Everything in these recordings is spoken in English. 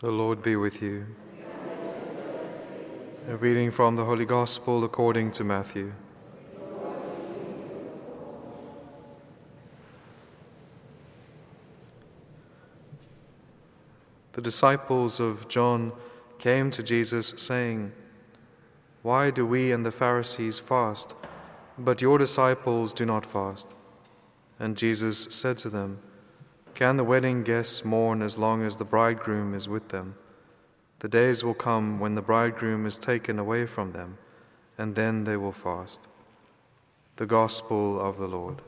The Lord be with you. A reading from the Holy Gospel according to Matthew. The disciples of John came to Jesus, saying, Why do we and the Pharisees fast, but your disciples do not fast? And Jesus said to them, can the wedding guests mourn as long as the bridegroom is with them? The days will come when the bridegroom is taken away from them, and then they will fast. The Gospel of the Lord.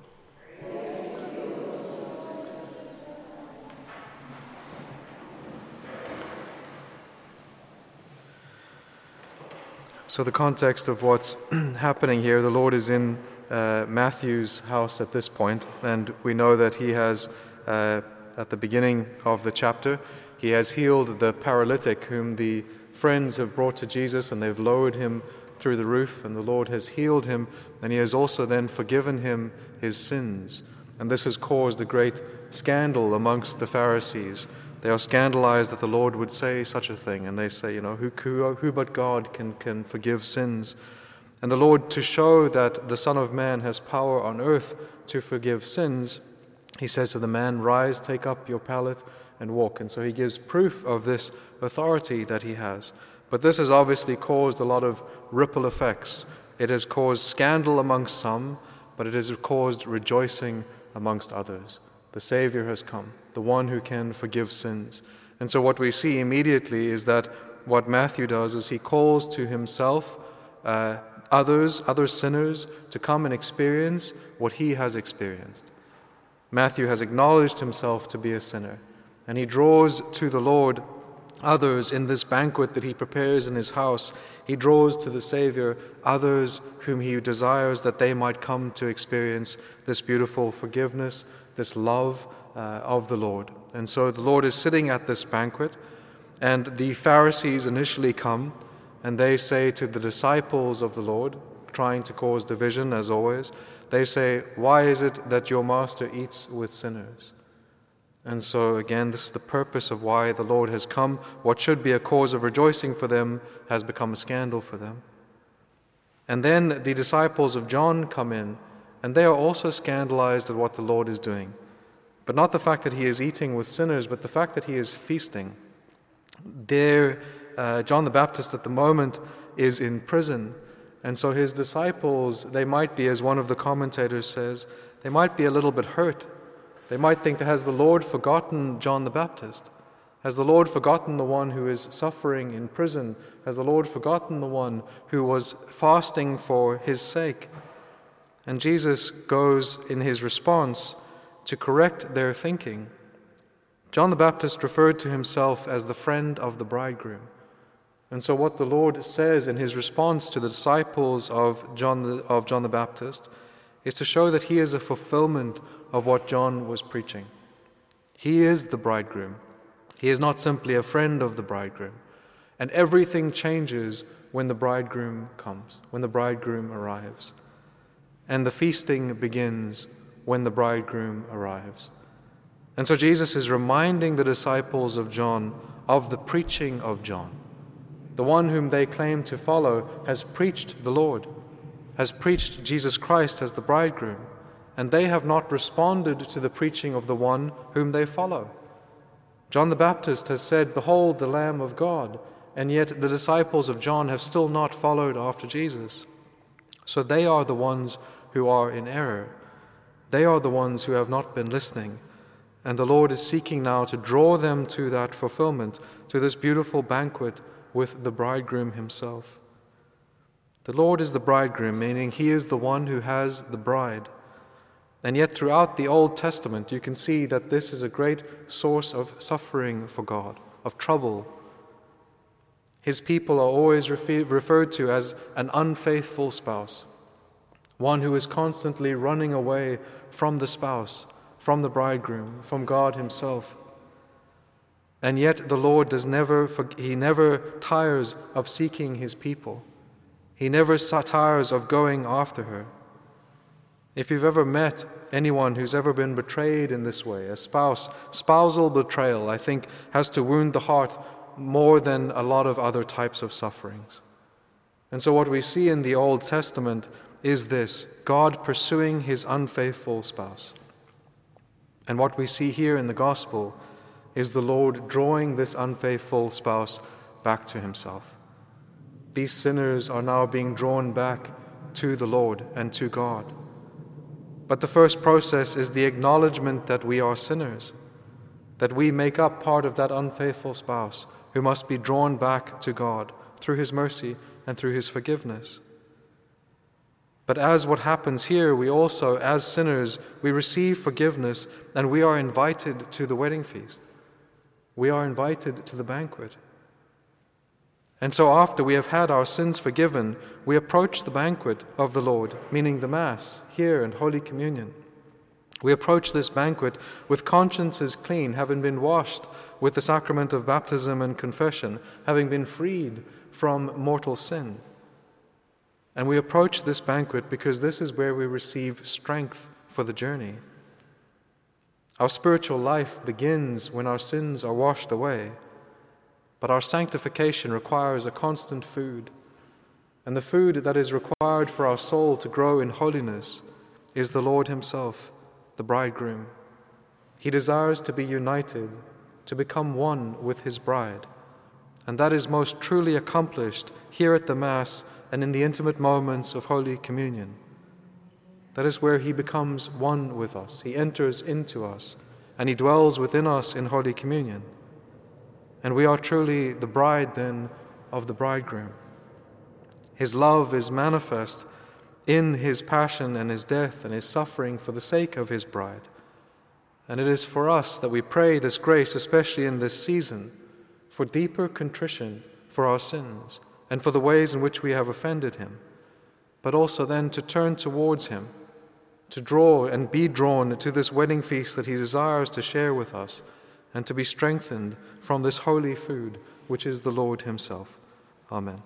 So, the context of what's happening here the Lord is in uh, Matthew's house at this point, and we know that he has uh, at the beginning of the chapter. He has healed the paralytic whom the friends have brought to Jesus, and they've lowered him through the roof, and the Lord has healed him, and he has also then forgiven him his sins. And this has caused a great scandal amongst the Pharisees. They are scandalized that the Lord would say such a thing, and they say, you know, who, who, who but God can, can forgive sins? And the Lord, to show that the Son of Man has power on earth to forgive sins, he says to the man, Rise, take up your pallet, and walk. And so he gives proof of this authority that he has. But this has obviously caused a lot of ripple effects. It has caused scandal amongst some, but it has caused rejoicing amongst others. The Savior has come, the one who can forgive sins. And so what we see immediately is that what Matthew does is he calls to himself uh, others, other sinners, to come and experience what he has experienced. Matthew has acknowledged himself to be a sinner, and he draws to the Lord others in this banquet that he prepares in his house. He draws to the Savior others whom he desires that they might come to experience this beautiful forgiveness, this love uh, of the Lord. And so the Lord is sitting at this banquet, and the Pharisees initially come and they say to the disciples of the Lord, trying to cause division as always, they say, Why is it that your master eats with sinners? And so, again, this is the purpose of why the Lord has come. What should be a cause of rejoicing for them has become a scandal for them. And then the disciples of John come in, and they are also scandalized at what the Lord is doing. But not the fact that he is eating with sinners, but the fact that he is feasting. There, uh, John the Baptist at the moment is in prison. And so his disciples, they might be, as one of the commentators says, they might be a little bit hurt. They might think, that has the Lord forgotten John the Baptist? Has the Lord forgotten the one who is suffering in prison? Has the Lord forgotten the one who was fasting for his sake? And Jesus goes in his response to correct their thinking. John the Baptist referred to himself as the friend of the bridegroom. And so, what the Lord says in his response to the disciples of John the, of John the Baptist is to show that he is a fulfillment of what John was preaching. He is the bridegroom. He is not simply a friend of the bridegroom. And everything changes when the bridegroom comes, when the bridegroom arrives. And the feasting begins when the bridegroom arrives. And so Jesus is reminding the disciples of John of the preaching of John. The one whom they claim to follow has preached the Lord, has preached Jesus Christ as the bridegroom, and they have not responded to the preaching of the one whom they follow. John the Baptist has said, Behold the Lamb of God, and yet the disciples of John have still not followed after Jesus. So they are the ones who are in error. They are the ones who have not been listening. And the Lord is seeking now to draw them to that fulfillment, to this beautiful banquet with the bridegroom himself. The Lord is the bridegroom, meaning he is the one who has the bride. And yet, throughout the Old Testament, you can see that this is a great source of suffering for God, of trouble. His people are always referred to as an unfaithful spouse, one who is constantly running away from the spouse, from the bridegroom, from God Himself. And yet the Lord does never, he never tires of seeking his people. He never tires of going after her. If you've ever met anyone who's ever been betrayed in this way, a spouse, spousal betrayal, I think, has to wound the heart more than a lot of other types of sufferings. And so, what we see in the Old Testament is this God pursuing his unfaithful spouse. And what we see here in the gospel is the Lord drawing this unfaithful spouse back to himself. These sinners are now being drawn back to the Lord and to God. But the first process is the acknowledgement that we are sinners, that we make up part of that unfaithful spouse who must be drawn back to God through his mercy and through his forgiveness. But as what happens here, we also, as sinners, we receive forgiveness and we are invited to the wedding feast. We are invited to the banquet. And so, after we have had our sins forgiven, we approach the banquet of the Lord, meaning the Mass, here in Holy Communion. We approach this banquet with consciences clean, having been washed with the sacrament of baptism and confession, having been freed from mortal sin. And we approach this banquet because this is where we receive strength for the journey. Our spiritual life begins when our sins are washed away, but our sanctification requires a constant food. And the food that is required for our soul to grow in holiness is the Lord Himself, the bridegroom. He desires to be united, to become one with His bride. And that is most truly accomplished here at the Mass and in the intimate moments of Holy Communion. That is where He becomes one with us. He enters into us, and He dwells within us in Holy Communion. And we are truly the bride then of the bridegroom. His love is manifest in His passion and His death and His suffering for the sake of His bride. And it is for us that we pray this grace, especially in this season, for deeper contrition for our sins and for the ways in which we have offended him, but also then to turn towards him, to draw and be drawn to this wedding feast that he desires to share with us, and to be strengthened from this holy food which is the Lord himself. Amen.